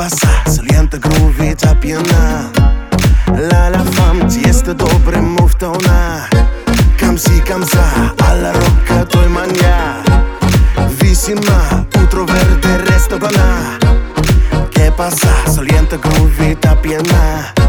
pasa Să-l gruvița piena La la fam, ți este dobre moftona Cam si, cam za, alla rocca toj manja Visima, utroverde resto bana. Que pasa, salienta gruvița piena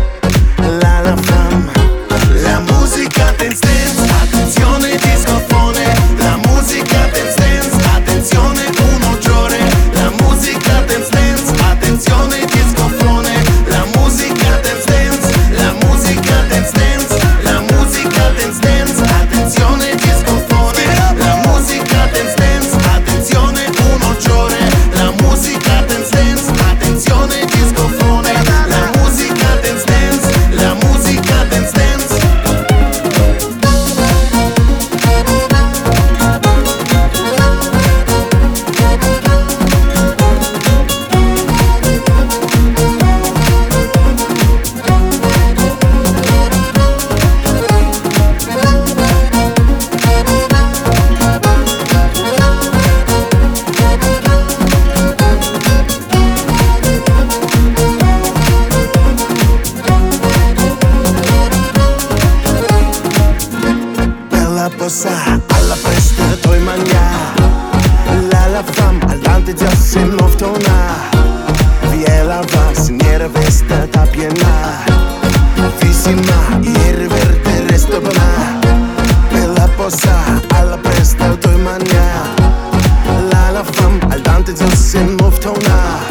synów to na. Wiela was nie rwesta tapiena Fisima i rwerte restobna Bella posa alla presta to mania. La la fam al dante zos synów to na.